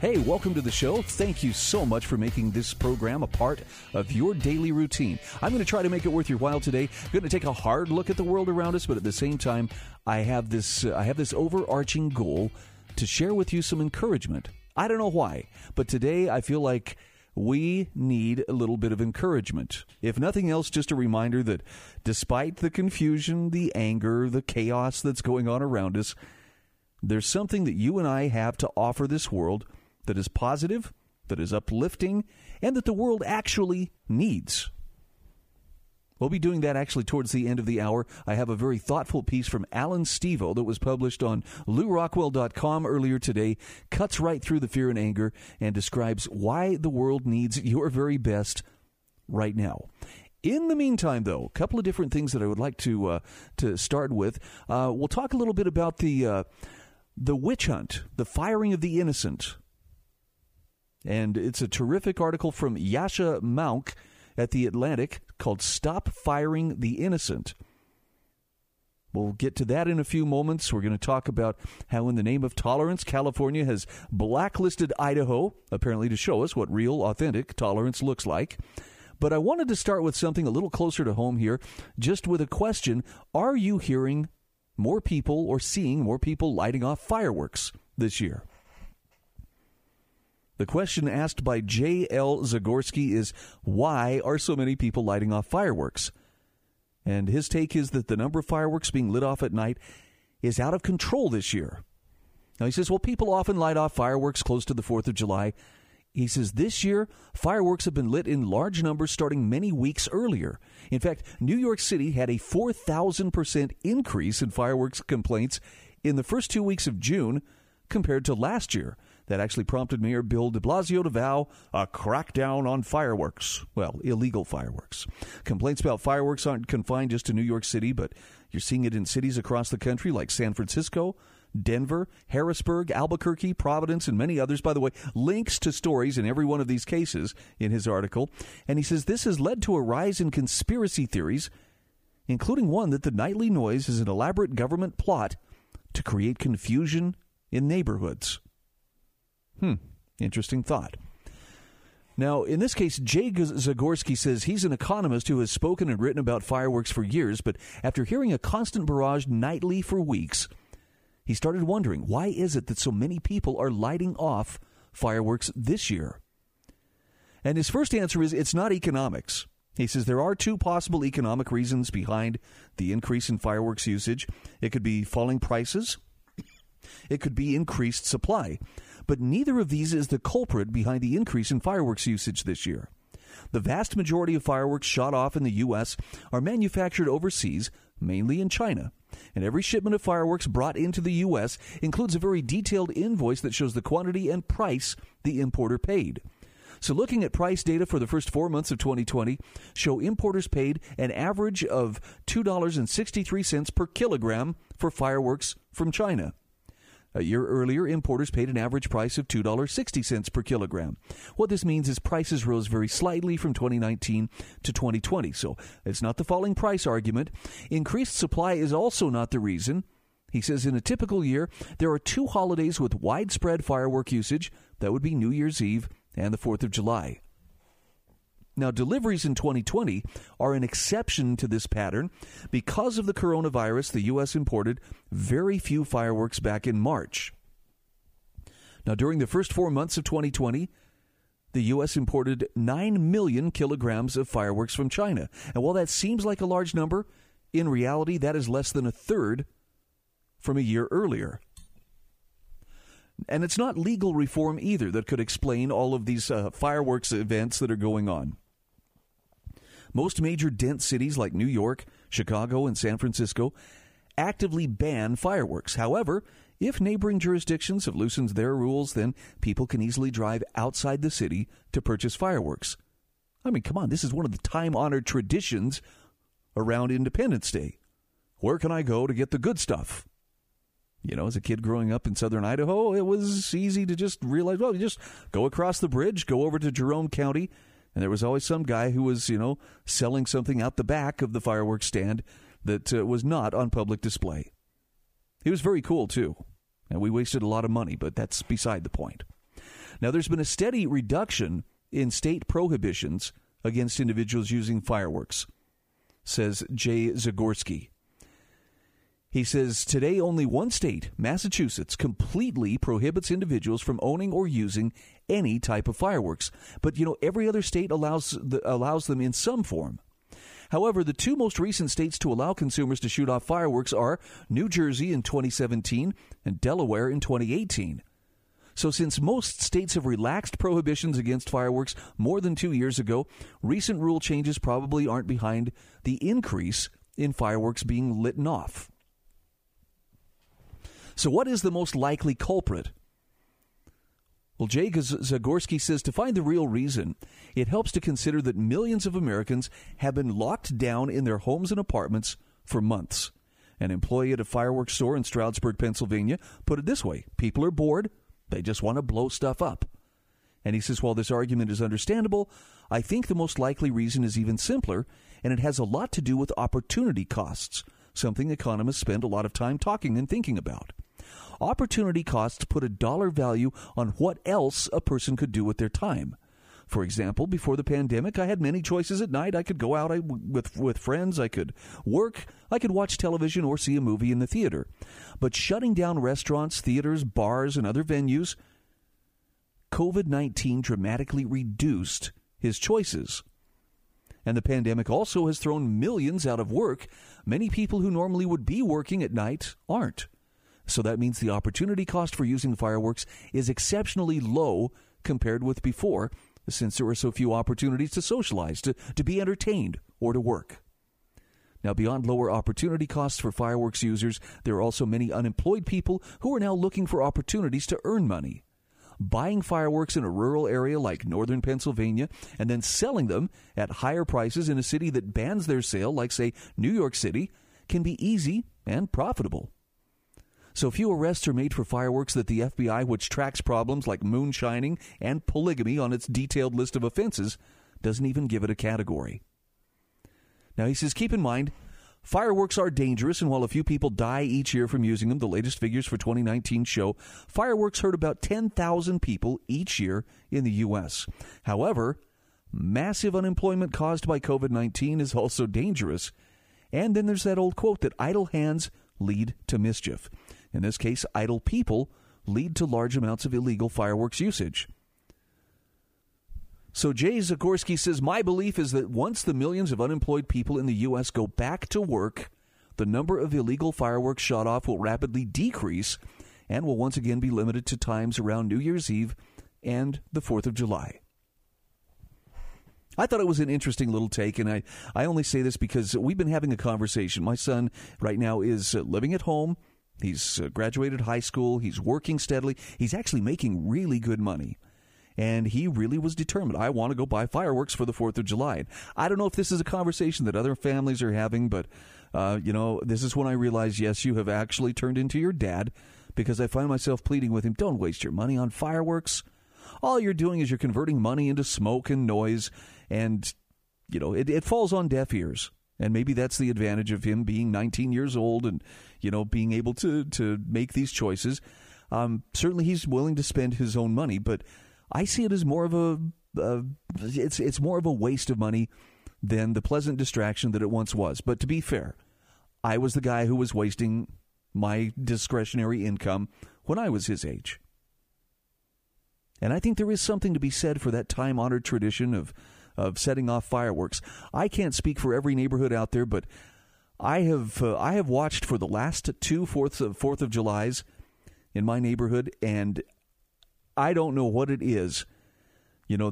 Hey, welcome to the show. Thank you so much for making this program a part of your daily routine. I'm going to try to make it worth your while today. I'm going to take a hard look at the world around us, but at the same time, I have this uh, I have this overarching goal to share with you some encouragement. I don't know why, but today I feel like we need a little bit of encouragement. If nothing else, just a reminder that despite the confusion, the anger, the chaos that's going on around us, there's something that you and I have to offer this world that is positive, that is uplifting, and that the world actually needs. We'll be doing that actually towards the end of the hour. I have a very thoughtful piece from Alan Stevo that was published on LewRockwell.com earlier today, cuts right through the fear and anger, and describes why the world needs your very best right now. In the meantime, though, a couple of different things that I would like to uh, to start with. Uh, we'll talk a little bit about the uh, the witch hunt, the firing of the innocent and it's a terrific article from Yascha Mounk at The Atlantic called Stop Firing the Innocent. We'll get to that in a few moments. We're going to talk about how, in the name of tolerance, California has blacklisted Idaho, apparently to show us what real, authentic tolerance looks like. But I wanted to start with something a little closer to home here, just with a question Are you hearing more people or seeing more people lighting off fireworks this year? The question asked by J.L. Zagorsky is why are so many people lighting off fireworks? And his take is that the number of fireworks being lit off at night is out of control this year. Now, he says, well, people often light off fireworks close to the 4th of July. He says this year, fireworks have been lit in large numbers starting many weeks earlier. In fact, New York City had a 4,000% increase in fireworks complaints in the first two weeks of June compared to last year that actually prompted Mayor Bill de Blasio to vow a crackdown on fireworks. Well, illegal fireworks. Complaints about fireworks aren't confined just to New York City, but you're seeing it in cities across the country like San Francisco, Denver, Harrisburg, Albuquerque, Providence, and many others. By the way, links to stories in every one of these cases in his article. And he says this has led to a rise in conspiracy theories, including one that the nightly noise is an elaborate government plot to create confusion in neighborhoods. Hmm, interesting thought. Now, in this case, Jay Zagorsky says he's an economist who has spoken and written about fireworks for years, but after hearing a constant barrage nightly for weeks, he started wondering why is it that so many people are lighting off fireworks this year? And his first answer is it's not economics. He says there are two possible economic reasons behind the increase in fireworks usage. It could be falling prices, it could be increased supply but neither of these is the culprit behind the increase in fireworks usage this year. The vast majority of fireworks shot off in the U.S. are manufactured overseas, mainly in China. And every shipment of fireworks brought into the U.S. includes a very detailed invoice that shows the quantity and price the importer paid. So, looking at price data for the first four months of 2020 show importers paid an average of $2.63 per kilogram for fireworks from China. A year earlier, importers paid an average price of $2.60 per kilogram. What this means is prices rose very slightly from 2019 to 2020. So it's not the falling price argument. Increased supply is also not the reason. He says in a typical year, there are two holidays with widespread firework usage. That would be New Year's Eve and the 4th of July. Now, deliveries in 2020 are an exception to this pattern. Because of the coronavirus, the U.S. imported very few fireworks back in March. Now, during the first four months of 2020, the U.S. imported 9 million kilograms of fireworks from China. And while that seems like a large number, in reality, that is less than a third from a year earlier. And it's not legal reform either that could explain all of these uh, fireworks events that are going on. Most major dense cities like New York, Chicago, and San Francisco actively ban fireworks. However, If neighboring jurisdictions have loosened their rules, then people can easily drive outside the city to purchase fireworks. I mean, come on, this is one of the time honored traditions around Independence Day. Where can I go to get the good stuff? You know, as a kid growing up in southern Idaho, it was easy to just realize, well, you just go across the bridge, go over to Jerome County, and there was always some guy who was, you know, selling something out the back of the fireworks stand that uh, was not on public display. He was very cool, too. And we wasted a lot of money, but that's beside the point. Now, there's been a steady reduction in state prohibitions against individuals using fireworks, says Jay Zagorsky. He says today only one state, Massachusetts, completely prohibits individuals from owning or using any type of fireworks. But you know, every other state allows the, allows them in some form. However, the two most recent states to allow consumers to shoot off fireworks are New Jersey in 2017 and Delaware in 2018. So, since most states have relaxed prohibitions against fireworks more than two years ago, recent rule changes probably aren't behind the increase in fireworks being lit off. So, what is the most likely culprit? Well, Jay Zagorsky says to find the real reason, it helps to consider that millions of Americans have been locked down in their homes and apartments for months. An employee at a fireworks store in Stroudsburg, Pennsylvania, put it this way people are bored, they just want to blow stuff up. And he says, while this argument is understandable, I think the most likely reason is even simpler, and it has a lot to do with opportunity costs, something economists spend a lot of time talking and thinking about. Opportunity costs put a dollar value on what else a person could do with their time. For example, before the pandemic, I had many choices at night. I could go out with with friends, I could work, I could watch television or see a movie in the theater. But shutting down restaurants, theaters, bars, and other venues, COVID-19 dramatically reduced his choices. And the pandemic also has thrown millions out of work. Many people who normally would be working at night aren't. So that means the opportunity cost for using fireworks is exceptionally low compared with before, since there are so few opportunities to socialize, to, to be entertained, or to work. Now, beyond lower opportunity costs for fireworks users, there are also many unemployed people who are now looking for opportunities to earn money. Buying fireworks in a rural area like northern Pennsylvania and then selling them at higher prices in a city that bans their sale, like, say, New York City, can be easy and profitable. So few arrests are made for fireworks that the FBI, which tracks problems like moonshining and polygamy on its detailed list of offenses, doesn't even give it a category. Now, he says, keep in mind, fireworks are dangerous, and while a few people die each year from using them, the latest figures for 2019 show fireworks hurt about 10,000 people each year in the U.S. However, massive unemployment caused by COVID 19 is also dangerous. And then there's that old quote that idle hands lead to mischief. In this case, idle people lead to large amounts of illegal fireworks usage. So Jay Zagorsky says, My belief is that once the millions of unemployed people in the U.S. go back to work, the number of illegal fireworks shot off will rapidly decrease and will once again be limited to times around New Year's Eve and the 4th of July. I thought it was an interesting little take, and I, I only say this because we've been having a conversation. My son right now is uh, living at home. He's uh, graduated high school. He's working steadily. He's actually making really good money. And he really was determined. I want to go buy fireworks for the 4th of July. I don't know if this is a conversation that other families are having, but, uh, you know, this is when I realize, yes, you have actually turned into your dad because I find myself pleading with him don't waste your money on fireworks. All you're doing is you're converting money into smoke and noise, and, you know, it, it falls on deaf ears. And maybe that's the advantage of him being 19 years old and, you know, being able to, to make these choices. Um, certainly he's willing to spend his own money, but I see it as more of a, it's, it's more of a waste of money than the pleasant distraction that it once was. But to be fair, I was the guy who was wasting my discretionary income when I was his age. And I think there is something to be said for that time honored tradition of of setting off fireworks. I can't speak for every neighborhood out there, but I have uh, I have watched for the last two Fourth of Fourth of July's in my neighborhood, and I don't know what it is. You know,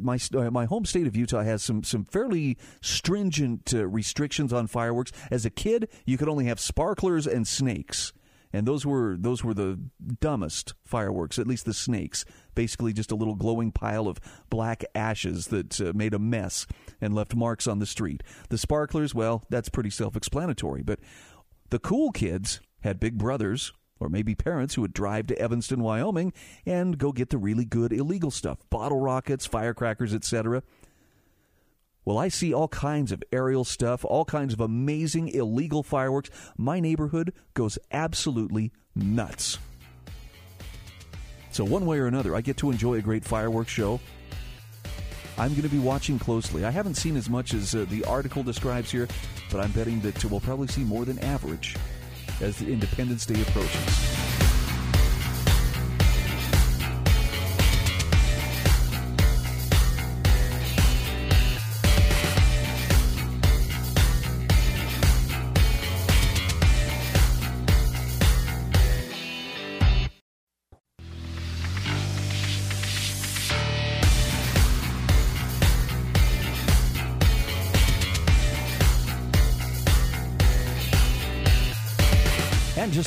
my uh, my home state of Utah has some some fairly stringent uh, restrictions on fireworks. As a kid, you could only have sparklers and snakes. And those were those were the dumbest fireworks. At least the snakes, basically just a little glowing pile of black ashes that uh, made a mess and left marks on the street. The sparklers, well, that's pretty self-explanatory. But the cool kids had big brothers or maybe parents who would drive to Evanston, Wyoming, and go get the really good illegal stuff: bottle rockets, firecrackers, etc. Well, I see all kinds of aerial stuff, all kinds of amazing illegal fireworks. My neighborhood goes absolutely nuts. So, one way or another, I get to enjoy a great fireworks show. I'm going to be watching closely. I haven't seen as much as uh, the article describes here, but I'm betting that we'll probably see more than average as the Independence Day approaches.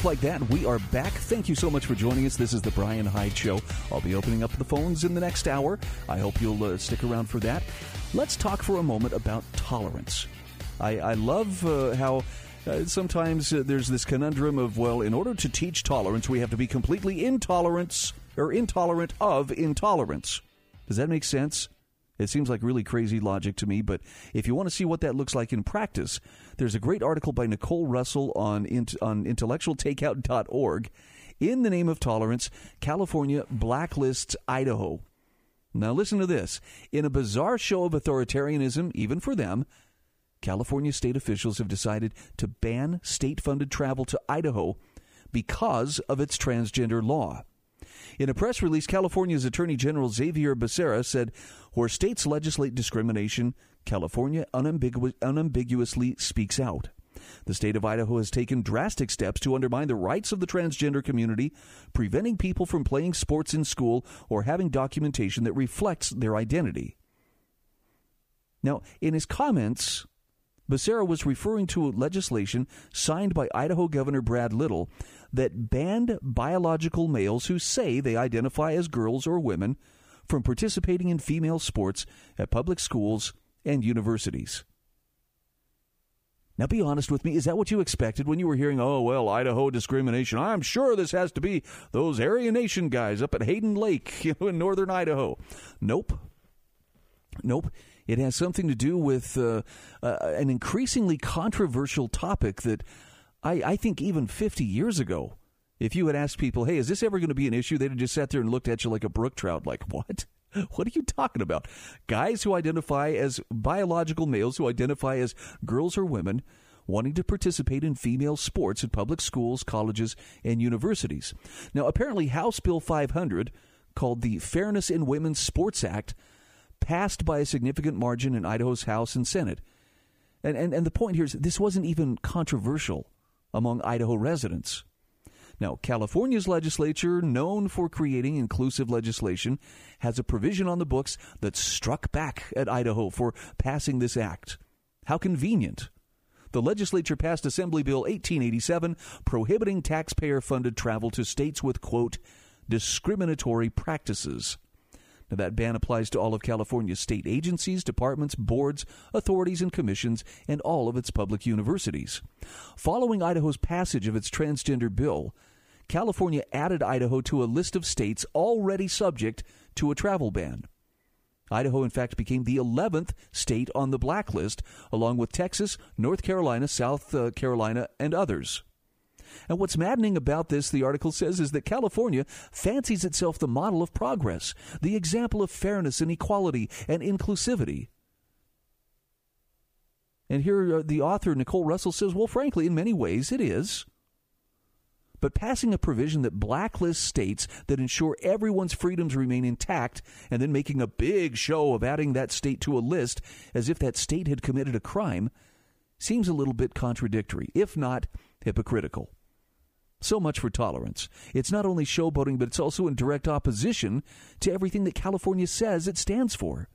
Just like that, we are back. Thank you so much for joining us. This is the Bryan Hyde Show. I'll be opening up the phones in the next hour. I hope you'll uh, stick around for that. Let's talk for a moment about tolerance. I, I love uh, how. Uh, sometimes uh, there's this conundrum of well, in order to teach tolerance, we have to be completely intolerant or intolerant of intolerance. Does that make sense? It seems like really crazy logic to me, but if you want to see what that looks like in practice, there's a great article by Nicole Russell on, on intellectualtakeout.org. In the name of tolerance, California blacklists Idaho. Now, listen to this. In a bizarre show of authoritarianism, even for them, California state officials have decided to ban state funded travel to Idaho because of its transgender law. In a press release, California's Attorney General Xavier Becerra said, where states legislate discrimination, California unambigu- unambiguously speaks out. The state of Idaho has taken drastic steps to undermine the rights of the transgender community, preventing people from playing sports in school or having documentation that reflects their identity. Now, in his comments, Becerra was referring to legislation signed by Idaho Governor Brad Little that banned biological males who say they identify as girls or women from participating in female sports at public schools and universities. Now, be honest with me. Is that what you expected when you were hearing, oh, well, Idaho discrimination? I'm sure this has to be those Aryan Nation guys up at Hayden Lake you know, in northern Idaho. Nope. Nope. It has something to do with uh, uh, an increasingly controversial topic that I, I think even 50 years ago, if you had asked people, hey, is this ever going to be an issue? They'd have just sat there and looked at you like a brook trout, like, what? What are you talking about? Guys who identify as biological males, who identify as girls or women, wanting to participate in female sports at public schools, colleges, and universities. Now, apparently, House Bill 500, called the Fairness in Women's Sports Act, passed by a significant margin in Idaho's House and Senate. And, and, and the point here is this wasn't even controversial among Idaho residents. Now, California's legislature, known for creating inclusive legislation, has a provision on the books that struck back at Idaho for passing this act. How convenient. The legislature passed Assembly Bill 1887 prohibiting taxpayer funded travel to states with, quote, discriminatory practices. Now, that ban applies to all of California's state agencies, departments, boards, authorities, and commissions, and all of its public universities. Following Idaho's passage of its transgender bill, California added Idaho to a list of states already subject to a travel ban. Idaho, in fact, became the 11th state on the blacklist, along with Texas, North Carolina, South uh, Carolina, and others. And what's maddening about this, the article says, is that California fancies itself the model of progress, the example of fairness and equality and inclusivity. And here uh, the author, Nicole Russell, says, well, frankly, in many ways it is. But passing a provision that blacklists states that ensure everyone's freedoms remain intact and then making a big show of adding that state to a list as if that state had committed a crime seems a little bit contradictory, if not hypocritical. So much for tolerance. It's not only showboating, but it's also in direct opposition to everything that California says it stands for.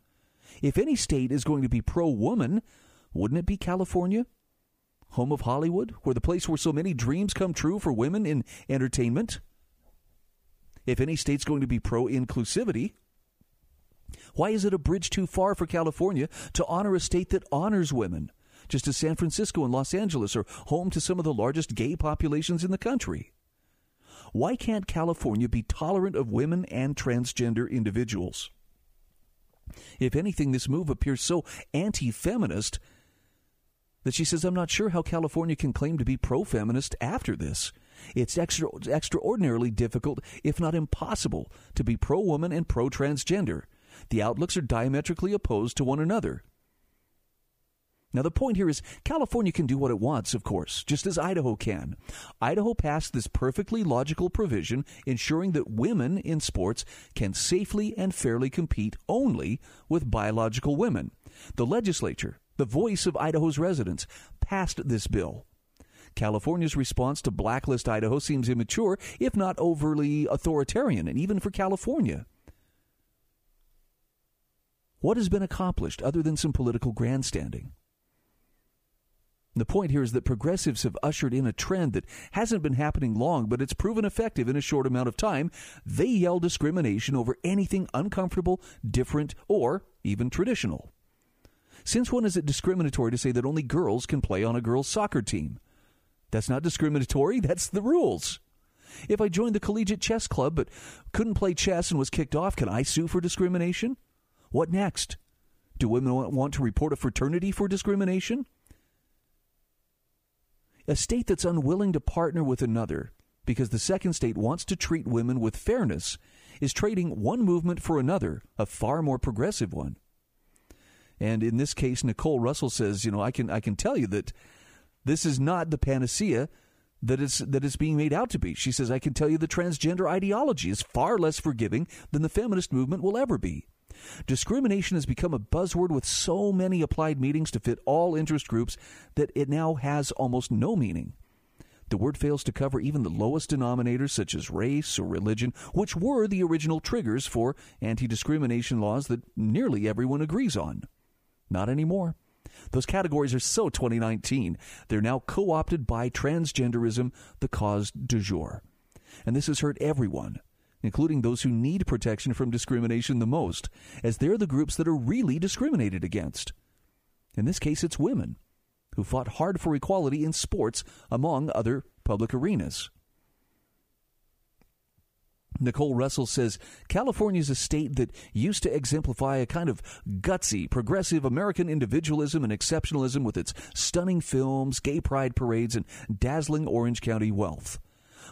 If any state is going to be pro woman, wouldn't it be California? home of Hollywood, where the place where so many dreams come true for women in entertainment. If any state's going to be pro inclusivity, why is it a bridge too far for California to honor a state that honors women? Just as San Francisco and Los Angeles are home to some of the largest gay populations in the country. Why can't California be tolerant of women and transgender individuals? If anything, this move appears so anti feminist that she says, I'm not sure how California can claim to be pro feminist after this. It's extra, extraordinarily difficult, if not impossible, to be pro woman and pro transgender. The outlooks are diametrically opposed to one another. Now, the point here is California can do what it wants, of course, just as Idaho can. Idaho passed this perfectly logical provision ensuring that women in sports can safely and fairly compete only with biological women. The legislature, the voice of Idaho's residents, passed this bill. California's response to blacklist Idaho seems immature, if not overly authoritarian, and even for California. What has been accomplished other than some political grandstanding? The point here is that progressives have ushered in a trend that hasn't been happening long, but it's proven effective in a short amount of time. They yell discrimination over anything uncomfortable, different, or even traditional. Since when is it discriminatory to say that only girls can play on a girls' soccer team? That's not discriminatory, that's the rules. If I joined the collegiate chess club but couldn't play chess and was kicked off, can I sue for discrimination? What next? Do women want to report a fraternity for discrimination? A state that's unwilling to partner with another because the second state wants to treat women with fairness is trading one movement for another, a far more progressive one. And in this case, Nicole Russell says, you know, I can I can tell you that this is not the panacea that is that is being made out to be. She says, I can tell you the transgender ideology is far less forgiving than the feminist movement will ever be. Discrimination has become a buzzword with so many applied meanings to fit all interest groups that it now has almost no meaning. The word fails to cover even the lowest denominators such as race or religion, which were the original triggers for anti discrimination laws that nearly everyone agrees on. Not anymore. Those categories are so 2019. They're now co opted by transgenderism, the cause du jour. And this has hurt everyone including those who need protection from discrimination the most, as they're the groups that are really discriminated against. In this case, it's women, who fought hard for equality in sports, among other public arenas. Nicole Russell says California is a state that used to exemplify a kind of gutsy, progressive American individualism and exceptionalism with its stunning films, gay pride parades, and dazzling Orange County wealth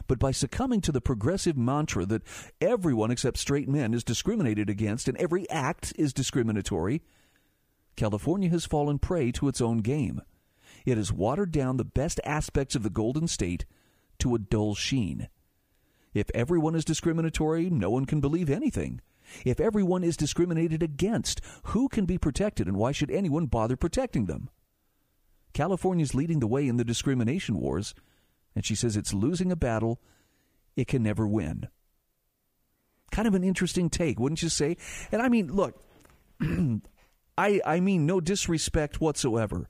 but by succumbing to the progressive mantra that everyone except straight men is discriminated against and every act is discriminatory, California has fallen prey to its own game. It has watered down the best aspects of the Golden State to a dull sheen. If everyone is discriminatory, no one can believe anything. If everyone is discriminated against, who can be protected and why should anyone bother protecting them? California is leading the way in the discrimination wars, and she says it's losing a battle it can never win. Kind of an interesting take, wouldn't you say? And I mean, look, I I mean no disrespect whatsoever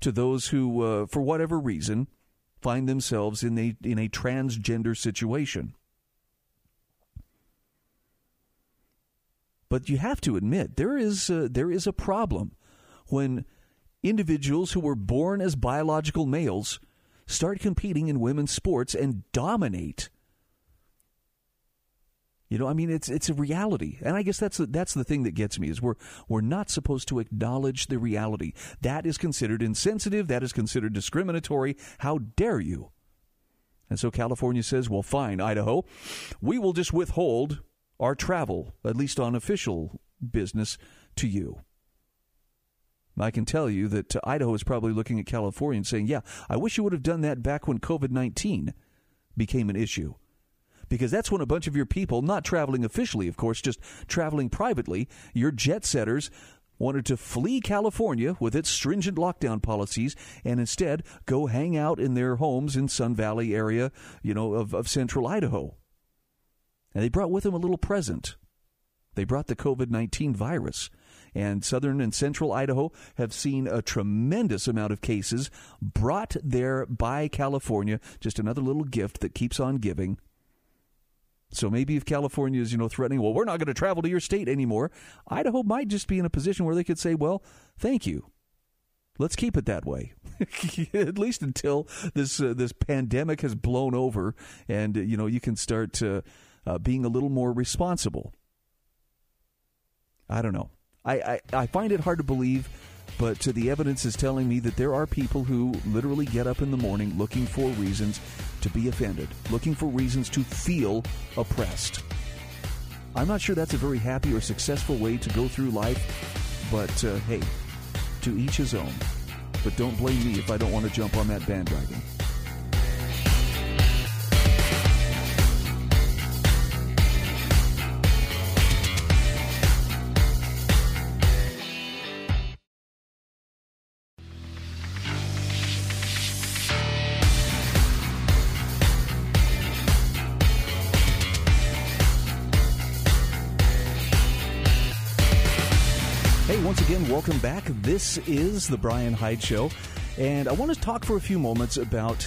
to those who, uh, for whatever reason, find themselves in a in a transgender situation. But you have to admit there is a, there is a problem when individuals who were born as biological males start competing in women's sports and dominate. You know, I mean, it's it's a reality, and I guess that's the, that's the thing that gets me is we're we're not supposed to acknowledge the reality. That is considered insensitive. That is considered discriminatory. How dare you? And so California says, well, fine, Idaho, we will just withhold our travel, at least on official business, to you. I can tell you that uh, Idaho is probably looking at California and saying, yeah, I wish you would have done that back when COVID 19 became an issue. Because that's when a bunch of your people, not traveling officially, of course, just traveling privately, your jet setters, wanted to flee California with its stringent lockdown policies and instead go hang out in their homes in Sun Valley area, you know, of, of central Idaho. And they brought with them a little present They brought the COVID 19 virus. And southern and central Idaho have seen a tremendous amount of cases brought there by California. Just another little gift that keeps on giving. So maybe if California is, you know, threatening, well, we're not going to travel to your state anymore, Idaho might just be in a position where they could say, well, thank you. Let's keep it that way, at least until this uh, this pandemic has blown over, and you know you can start uh, uh, being a little more responsible. I don't know. I, I, I find it hard to believe, but the evidence is telling me that there are people who literally get up in the morning looking for reasons to be offended, looking for reasons to feel oppressed. I'm not sure that's a very happy or successful way to go through life, but uh, hey, to each his own. But don't blame me if I don't want to jump on that bandwagon. This is the Bryan Hyde Show, and I want to talk for a few moments about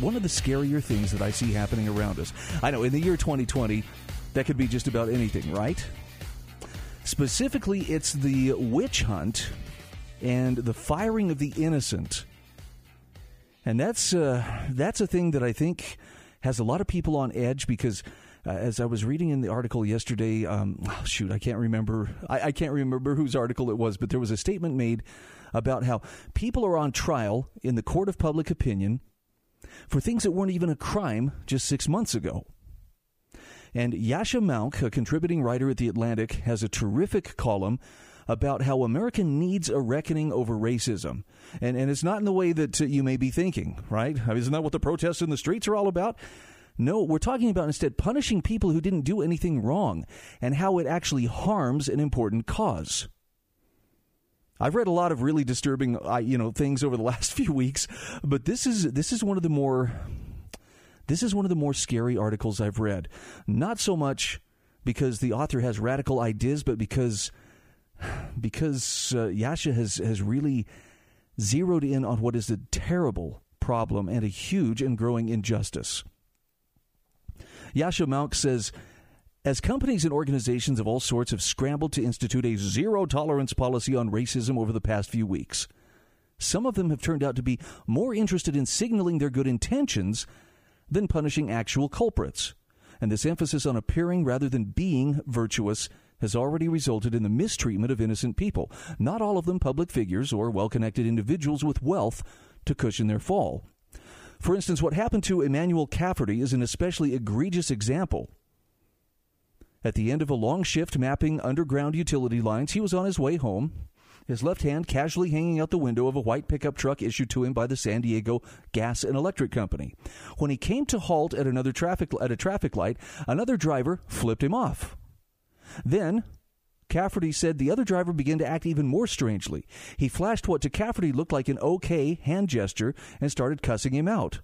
one of the scarier things that I see happening around us. I know in the year 2020, that could be just about anything, right? Specifically, it's the witch hunt and the firing of the innocent. And that's uh, that's a thing that I think has a lot of people on edge because uh, as I was reading in the article yesterday, um, oh, shoot, I can't remember. I, I can't remember whose article it was, but there was a statement made about how people are on trial in the court of public opinion for things that weren't even a crime just six months ago. And Yascha Mounk, a contributing writer at The Atlantic, has a terrific column about how America needs a reckoning over racism. And, and it's not in the way that you may be thinking, right? I mean, isn't that what the protests in the streets are all about? No, we're talking about instead punishing people who didn't do anything wrong and how it actually harms an important cause. I've read a lot of really disturbing, uh, you know, things over the last few weeks, but this is this is one of the more this is one of the more scary articles I've read. Not so much because the author has radical ideas, but because because uh, Yascha has has really zeroed in on what is a terrible problem and a huge and growing injustice. Yascha Mounk says, as companies and organizations of all sorts have scrambled to institute a zero tolerance policy on racism over the past few weeks, some of them have turned out to be more interested in signaling their good intentions than punishing actual culprits. And this emphasis on appearing rather than being virtuous has already resulted in the mistreatment of innocent people, not all of them public figures or well connected individuals with wealth to cushion their fall. For instance, what happened to Emmanuel Cafferty is an especially egregious example. At the end of a long shift mapping underground utility lines, he was on his way home, his left hand casually hanging out the window of a white pickup truck issued to him by the San Diego Gas and Electric Company. When he came to halt at another traffic at a traffic light, another driver flipped him off. Then, Cafferty said the other driver began to act even more strangely. He flashed what to Cafferty looked like an okay hand gesture and started cussing him out.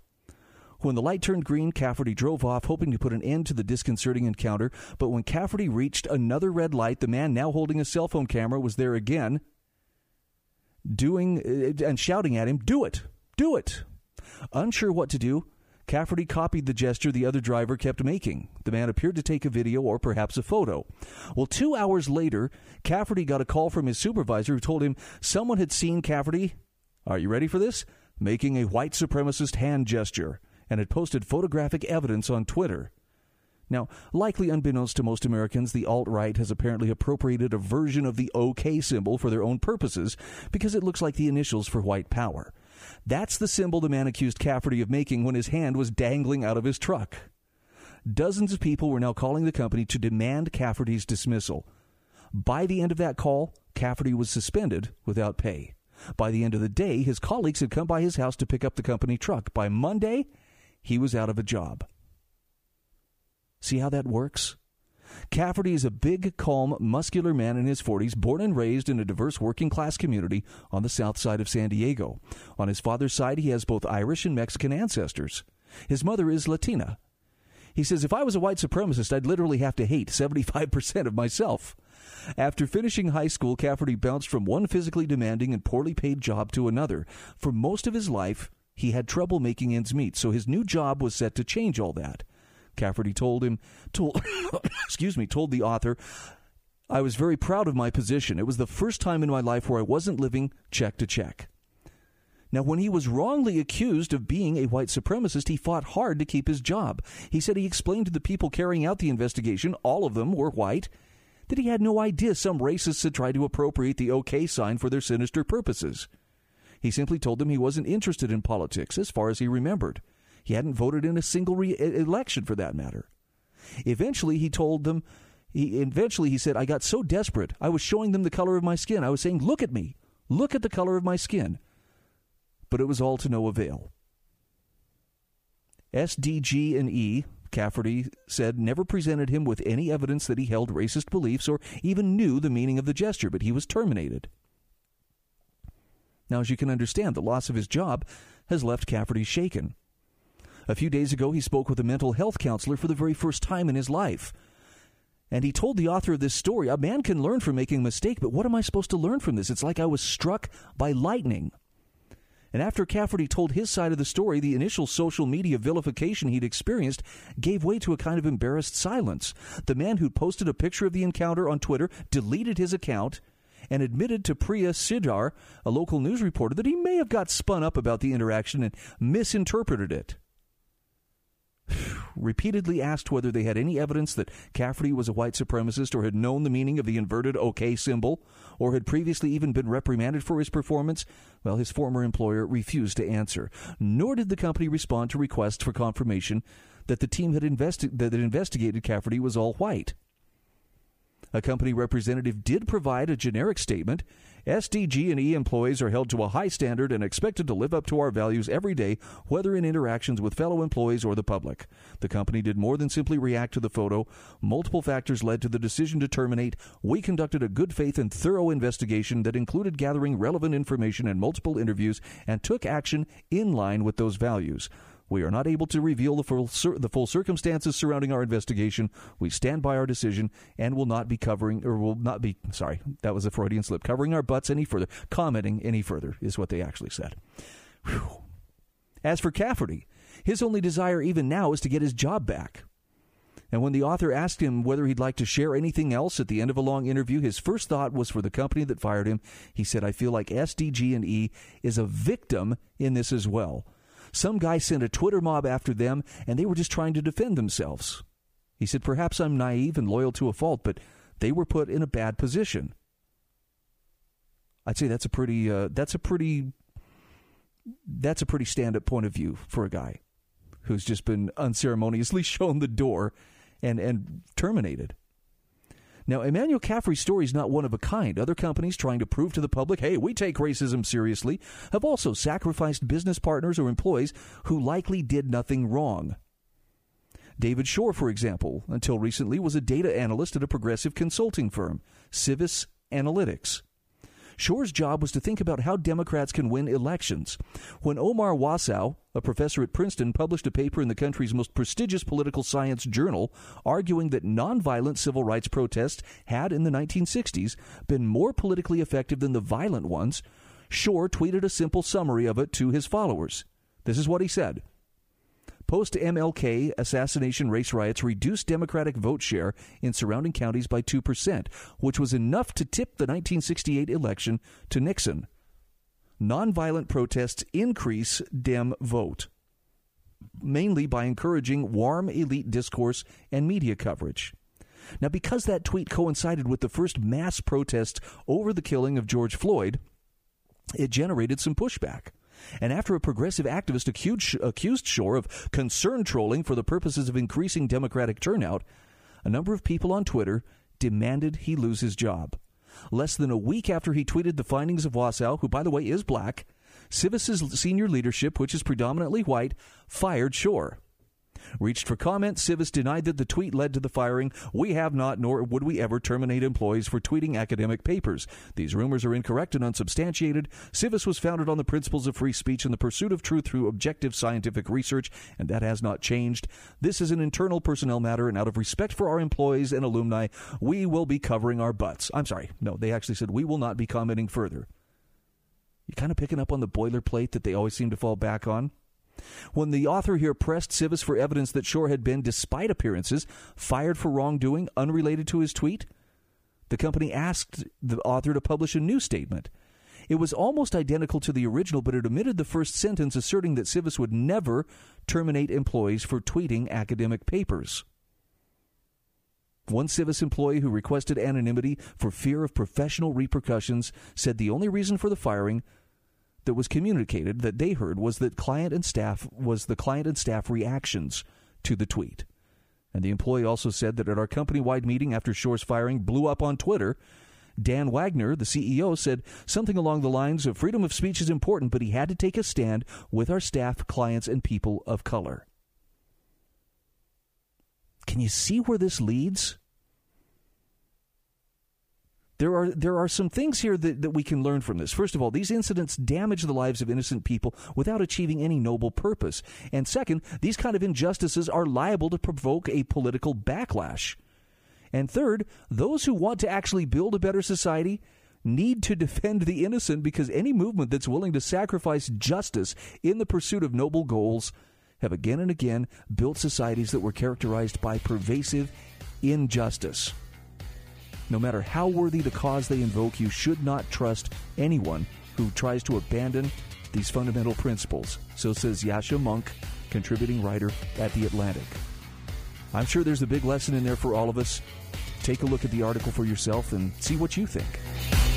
When the light turned green, Cafferty drove off, hoping to put an end to the disconcerting encounter. But when Cafferty reached another red light, the man now holding a cell phone camera was there again, doing uh, and shouting at him, "Do it! Do it!" Unsure what to do, Cafferty copied the gesture the other driver kept making. The man appeared to take a video or perhaps a photo. Well, two hours later, Cafferty got a call from his supervisor who told him someone had seen Cafferty, are you ready for this? Making a white supremacist hand gesture and had posted photographic evidence on Twitter. Now, likely unbeknownst to most Americans, the alt right has apparently appropriated a version of the OK symbol for their own purposes because it looks like the initials for white power. That's the symbol the man accused Cafferty of making when his hand was dangling out of his truck. Dozens of people were now calling the company to demand Cafferty's dismissal. By the end of that call, Cafferty was suspended without pay. By the end of the day, his colleagues had come by his house to pick up the company truck. By Monday, he was out of a job. See how that works? Cafferty is a big, calm, muscular man in his 40s, born and raised in a diverse working class community on the south side of San Diego. On his father's side, he has both Irish and Mexican ancestors. His mother is Latina. He says, If I was a white supremacist, I'd literally have to hate 75% of myself. After finishing high school, Cafferty bounced from one physically demanding and poorly paid job to another. For most of his life, he had trouble making ends meet, so his new job was set to change all that. Cafferty told him, told, excuse me, told the author, I was very proud of my position. It was the first time in my life where I wasn't living check to check. Now, when he was wrongly accused of being a white supremacist, he fought hard to keep his job. He said he explained to the people carrying out the investigation, all of them were white, that he had no idea some racists had tried to appropriate the OK sign for their sinister purposes. He simply told them he wasn't interested in politics, as far as he remembered. He hadn't voted in a single re- election, for that matter. Eventually, he told them. He eventually he said, "I got so desperate. I was showing them the color of my skin. I was saying, "Look at me. Look at the color of my skin." but it was all to no avail. SDG and E, Cafferty said, never presented him with any evidence that he held racist beliefs or even knew the meaning of the gesture, but he was terminated. Now, as you can understand, the loss of his job has left Cafferty shaken. A few days ago, he spoke with a mental health counselor for the very first time in his life. And he told the author of this story, a man can learn from making a mistake, but what am I supposed to learn from this? It's like I was struck by lightning. And after Cafferty told his side of the story, the initial social media vilification he'd experienced gave way to a kind of embarrassed silence. The man who'd posted a picture of the encounter on Twitter deleted his account and admitted to Priya Sridhar, a local news reporter, that he may have got spun up about the interaction and misinterpreted it repeatedly asked whether they had any evidence that Cafferty was a white supremacist or had known the meaning of the inverted OK symbol or had previously even been reprimanded for his performance, well, his former employer refused to answer. Nor did the company respond to requests for confirmation that the team had investi- that investigated Cafferty was all white. A company representative did provide a generic statement SDG&E employees are held to a high standard and expected to live up to our values every day, whether in interactions with fellow employees or the public. The company did more than simply react to the photo. Multiple factors led to the decision to terminate. We conducted a good faith and thorough investigation that included gathering relevant information and multiple interviews and took action in line with those values. We are not able to reveal the full, the full circumstances surrounding our investigation. We stand by our decision and will not be covering, or will not be, sorry, that was a Freudian slip, covering our butts any further, commenting any further, is what they actually said. Whew. As for Cafferty, his only desire even now is to get his job back. And when the author asked him whether he'd like to share anything else at the end of a long interview, his first thought was for the company that fired him. He said, "I feel like SDG and E is a victim in this as well. Some guy sent a Twitter mob after them, and they were just trying to defend themselves. He said, Perhaps I'm naive and loyal to a fault, but they were put in a bad position. I'd say that's a pretty uh, that's a pretty that's a pretty stand up point of view for a guy who's just been unceremoniously shown the door and and terminated. Now, Emmanuel Cafferty's story is not one of a kind. Other companies trying to prove to the public, hey, we take racism seriously, have also sacrificed business partners or employees who likely did nothing wrong. David Shore, for example, until recently was a data analyst at a progressive consulting firm, Civis Analytics. Shore's job was to think about how Democrats can win elections. When Omar Wasow, a professor at Princeton, published a paper in the country's most prestigious political science journal arguing that nonviolent civil rights protests had, in the 1960s, been more politically effective than the violent ones, Shore tweeted a simple summary of it to his followers. This is what he said. Post MLK assassination race riots reduced Democratic vote share in surrounding counties by 2%, which was enough to tip the 1968 election to Nixon. Nonviolent protests increase Dem vote, mainly by encouraging warm elite discourse and media coverage. Now, because that tweet coincided with the first mass protest over the killing of George Floyd, it generated some pushback. And after a progressive activist accused, accused Shore of concern trolling for the purposes of increasing Democratic turnout, a number of people on Twitter demanded he lose his job. Less than a week after he tweeted the findings of Wasow, who, by the way, is black, Civis's senior leadership, which is predominantly white, fired Shore. Reached for comment, Civis denied that the tweet led to the firing. We have not, nor would we ever terminate employees for tweeting academic papers. These rumors are incorrect and unsubstantiated. Civis was founded on the principles of free speech and the pursuit of truth through objective scientific research, and that has not changed. This is an internal personnel matter, and out of respect for our employees and alumni, we will be covering our butts. I'm sorry. No, they actually said we will not be commenting further. You kind of picking up on the boilerplate that they always seem to fall back on? When the author here pressed Civis for evidence that Shore had been, despite appearances, fired for wrongdoing unrelated to his tweet, the company asked the author to publish a new statement. It was almost identical to the original, but it omitted the first sentence asserting that Civis would never terminate employees for tweeting academic papers. One Civis employee who requested anonymity for fear of professional repercussions said the only reason for the firing that was communicated that they heard was that client and staff was the client and staff reactions to the tweet. And the employee also said that at our company wide meeting after Shor's firing blew up on Twitter, Dan Wagner, the CEO, said something along the lines of freedom of speech is important, but he had to take a stand with our staff, clients, and people of color. Can you see where this leads? There are there are some things here that, that we can learn from this. First of all, these incidents damage the lives of innocent people without achieving any noble purpose. And second, these kind of injustices are liable to provoke a political backlash. And third, those who want to actually build a better society need to defend the innocent because any movement that's willing to sacrifice justice in the pursuit of noble goals have again and again built societies that were characterized by pervasive injustice. No matter how worthy the cause they invoke, you should not trust anyone who tries to abandon these fundamental principles. So says Yascha Mounk, contributing writer at The Atlantic. I'm sure there's a big lesson in there for all of us. Take a look at the article for yourself and see what you think.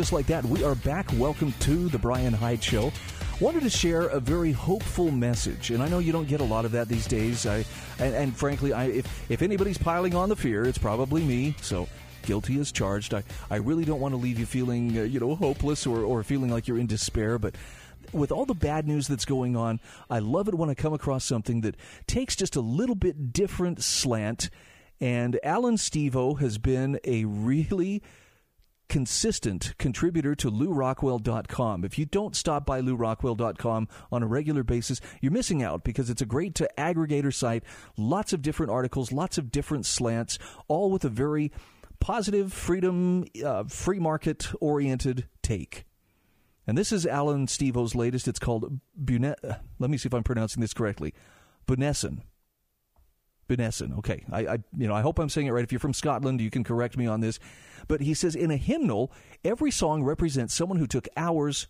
Just like that, we are back. Welcome to the Bryan Hyde Show. Wanted to share a very hopeful message, and I know you don't get a lot of that these days. I, and, and frankly, I, if if anybody's piling on the fear, it's probably me. So guilty as charged. I, I really don't want to leave you feeling uh, you know hopeless or, or feeling like you're in despair, but with all the bad news that's going on, I love it when I come across something that takes just a little bit different slant. And Allen Stevo has been a really consistent contributor to LewRockwell.com. If you don't stop by LewRockwell.com on a regular basis, you're missing out because it's a great to aggregator site. Lots of different articles, lots of different slants, all with a very positive, freedom, uh, free market oriented take. And this is Allen Stevo's latest. It's called Bune- uh, Let me see if I'm pronouncing this correctly. Bunessan. Bunessan. Okay, I, I, you know I hope I'm saying it right. If you're from Scotland, you can correct me on this. But he says in a hymnal, every song represents someone who took hours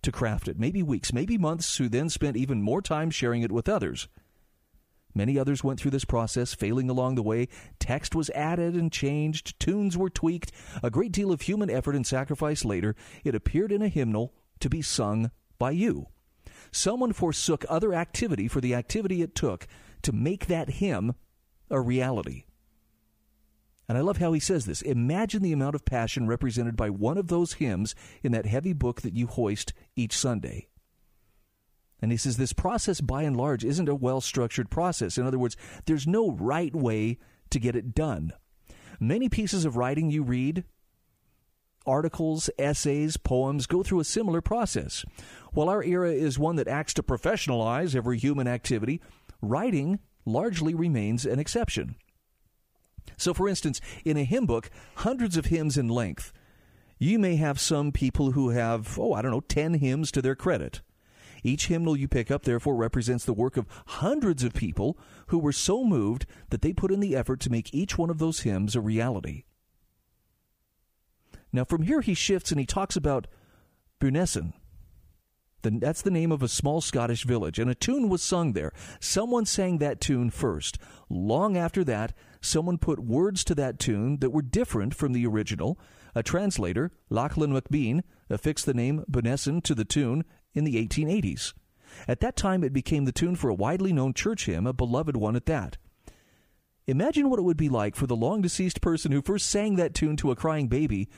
to craft it, maybe weeks, maybe months, who then spent even more time sharing it with others. Many others went through this process, failing along the way. Text was added and changed, tunes were tweaked, a great deal of human effort and sacrifice later. It appeared in a hymnal to be sung by you. Someone forsook other activity for the activity it took to make that hymn a reality. And I love how he says this. Imagine the amount of passion represented by one of those hymns in that heavy book that you hoist each Sunday. And he says this process, by and large, isn't a well structured process. In other words, there's no right way to get it done. Many pieces of writing you read, articles, essays, poems, go through a similar process. While our era is one that acts to professionalize every human activity, writing largely remains an exception. So, for instance, in a hymn book, hundreds of hymns in length, you may have some people who have, oh, I don't know, 10 hymns to their credit. Each hymnal you pick up, therefore, represents the work of hundreds of people who were so moved that they put in the effort to make each one of those hymns a reality. Now, from here, he shifts and he talks about Bunessan. that's the name of a small Scottish village, and a tune was sung there. Someone sang that tune first. Long after that, someone put words to that tune that were different from the original. A translator, Lachlan McBean, affixed the name Bunessan to the tune in the 1880s. At that time, it became the tune for a widely known church hymn, a beloved one at that. Imagine what it would be like for the long deceased person who first sang that tune to a crying baby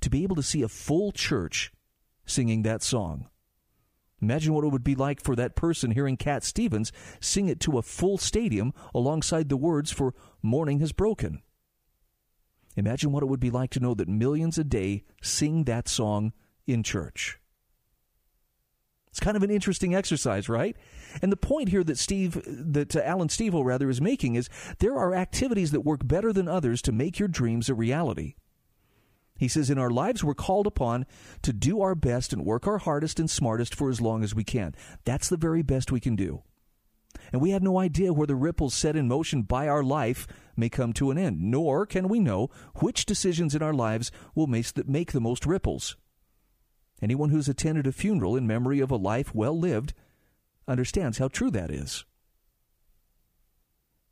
to be able to see a full church singing that song. Imagine what it would be like for that person hearing Cat Stevens sing it to a full stadium alongside the words for Morning Has Broken. Imagine what it would be like to know that millions a day sing that song in church. It's kind of an interesting exercise, right? And the point here that Steve, that uh, Allen Stevo rather is making is there are activities that work better than others to make your dreams a reality. He says, in our lives, we're called upon to do our best and work our hardest and smartest for as long as we can. That's the very best we can do. And we have no idea where the ripples set in motion by our life may come to an end, nor can we know which decisions in our lives will make the most ripples. Anyone who's attended a funeral in memory of a life well lived understands how true that is.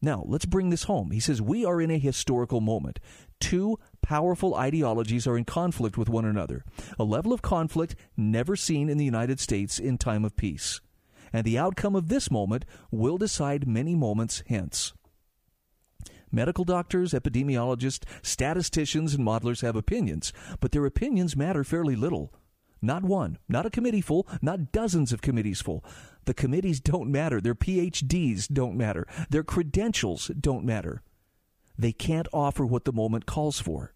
Now, let's bring this home. He says, We are in a historical moment. Two powerful ideologies are in conflict with one another, a level of conflict never seen in the United States in time of peace. And the outcome of this moment will decide many moments hence. Medical doctors, epidemiologists, statisticians, and modelers have opinions, but their opinions matter fairly little. Not one, not a committee full, not dozens of committees full. The committees don't matter. Their PhDs don't matter. Their credentials don't matter. They can't offer what the moment calls for.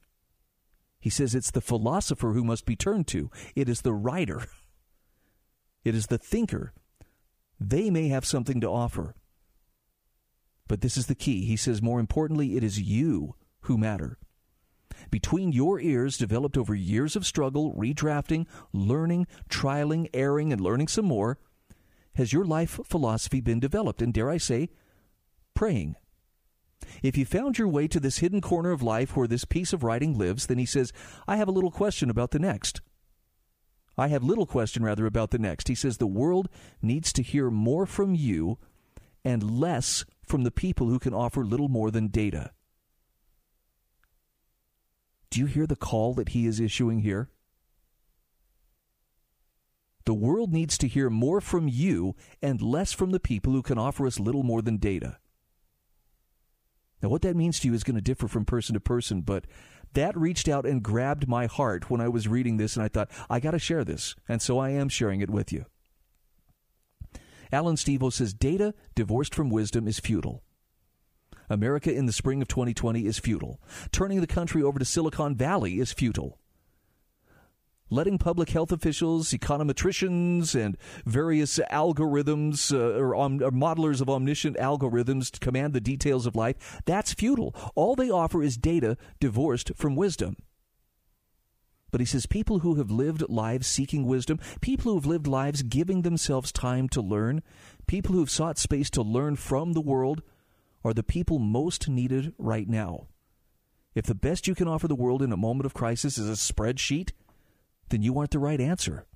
He says it's the philosopher who must be turned to, it is the writer, it is the thinker. They may have something to offer. But this is the key. He says, more importantly, it is you who matter between your ears developed over years of struggle, redrafting, learning, trialing, erring, and learning some more, has your life philosophy been developed? And dare I say, praying. If you found your way to this hidden corner of life where this piece of writing lives, then he says, I have a little question about the next. I have little question, rather, about the next. He says, the world needs to hear more from you and less from the people who can offer little more than data. Do you hear the call that he is issuing here? The world needs to hear more from you and less from the people who can offer us little more than data. Now, what that means to you is going to differ from person to person, but that reached out and grabbed my heart when I was reading this, and I thought, I got to share this. And so I am sharing it with you. Allen Stevo says data divorced from wisdom is futile. America in the spring of 2020 is futile. Turning the country over to Silicon Valley is futile. Letting public health officials, econometricians, and various algorithms uh, or, om- or modelers of omniscient algorithms to command the details of life, that's futile. All they offer is data divorced from wisdom. But he says people who have lived lives seeking wisdom, people who have lived lives giving themselves time to learn, people who have sought space to learn from the world, are the people most needed right now. If the best you can offer the world in a moment of crisis is a spreadsheet, then you aren't the right answer.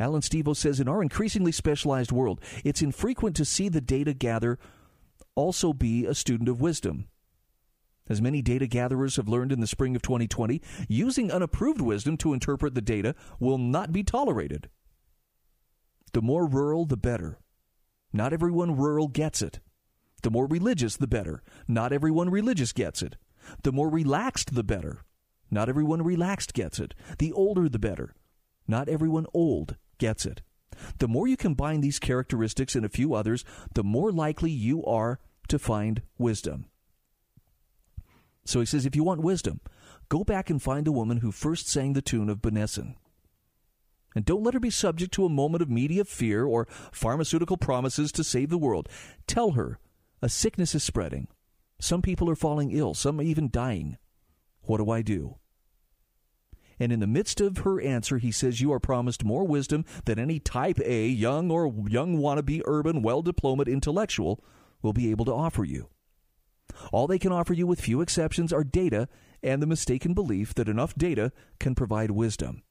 Allen Stevo says in our increasingly specialized world, it's infrequent to see the data gather also be a student of wisdom. As many data gatherers have learned in the spring of 2020, using unapproved wisdom to interpret the data will not be tolerated. The more rural, the better. Not everyone rural gets it. The more religious, the better. Not everyone religious gets it. The more relaxed, the better. Not everyone relaxed gets it. The older, the better. Not everyone old gets it. The more you combine these characteristics and a few others, the more likely you are to find wisdom. So he says, if you want wisdom, go back and find the woman who first sang the tune of Bunessan. And don't let her be subject to a moment of media fear or pharmaceutical promises to save the world. Tell her a sickness is spreading. Some people are falling ill, some even dying. What do I do? And in the midst of her answer, he says, You are promised more wisdom than any type A, young or young wannabe, urban, well diplomaed intellectual will be able to offer you. All they can offer you, with few exceptions, are data and the mistaken belief that enough data can provide wisdom.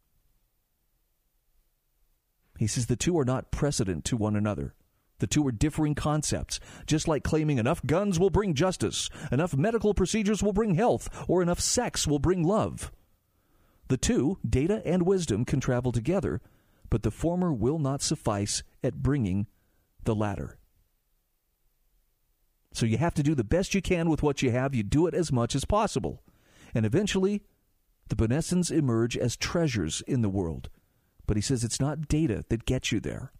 He says the two are not precedent to one another. The two are differing concepts, just like claiming enough guns will bring justice, enough medical procedures will bring health, or enough sex will bring love. The two, data and wisdom, can travel together, but the former will not suffice at bringing the latter. So you have to do the best you can with what you have. You do it as much as possible. And eventually, the Bunessans emerge as treasures in the world. But he says it's not data that gets you there.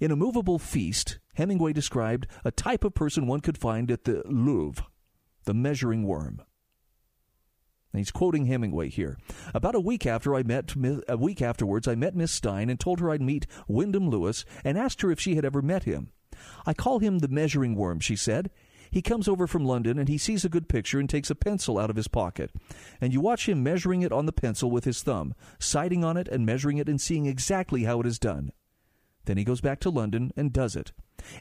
In A Movable Feast, Hemingway described a type of person one could find at the Louvre, the measuring worm. And he's quoting Hemingway here. About a week after I met a week afterwards, I met Miss Stein and told her I'd meet Wyndham Lewis and asked her if she had ever met him. I call him the measuring worm, she said. He comes over from London and he sees a good picture and takes a pencil out of his pocket. And you watch him measuring it on the pencil with his thumb, sighting on it and measuring it and seeing exactly how it is done. Then he goes back to London and does it.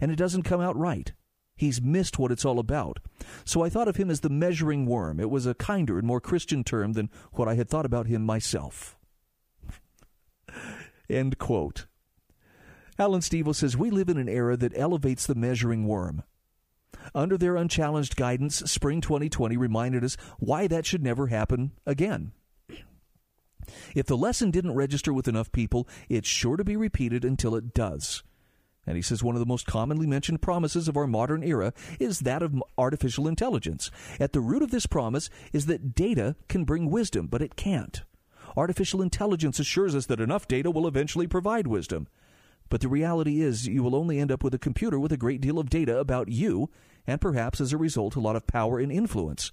And it doesn't come out right. He's missed what it's all about. So I thought of him as the measuring worm. It was a kinder and more Christian term than what I had thought about him myself. End quote. Allen Stevo says, We live in an era that elevates the measuring worm. Under their unchallenged guidance, spring 2020 reminded us why that should never happen again. If the lesson didn't register with enough people, it's sure to be repeated until it does. And he says one of the most commonly mentioned promises of our modern era is that of artificial intelligence. At the root of this promise is that data can bring wisdom, but it can't. Artificial intelligence assures us that enough data will eventually provide wisdom. But the reality is, you will only end up with a computer with a great deal of data about you, and perhaps as a result, a lot of power and influence,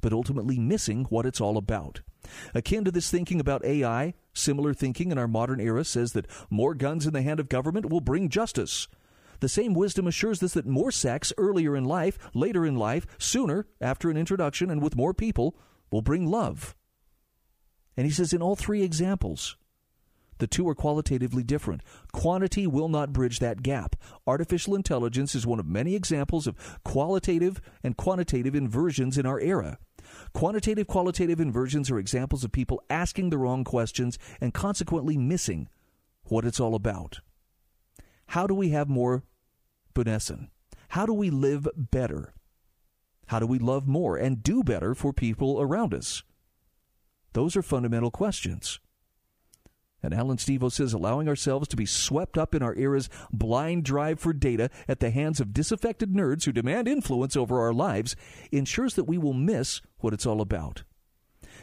but ultimately missing what it's all about. Akin to this thinking about AI, similar thinking in our modern era says that more guns in the hand of government will bring justice. The same wisdom assures us that more sex earlier in life, later in life, sooner, after an introduction, and with more people, will bring love. And he says in all three examples, the two are qualitatively different. Quantity will not bridge that gap. Artificial intelligence is one of many examples of qualitative and quantitative inversions in our era. Quantitative qualitative inversions are examples of people asking the wrong questions and consequently missing what it's all about. How do we have more Bunessan? How do we live better? How do we love more and do better for people around us? Those are fundamental questions. And Allen Stevo says allowing ourselves to be swept up in our era's blind drive for data at the hands of disaffected nerds who demand influence over our lives ensures that we will miss what it's all about.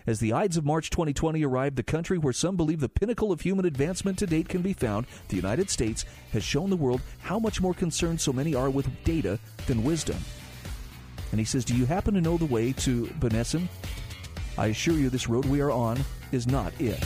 As the Ides of March 2020 arrived, the country where some believe the pinnacle of human advancement to date can be found, the United States, has shown the world how much more concerned so many are with data than wisdom. And he says, Do you happen to know the way to Bunessan? I assure you, this road we are on is not it.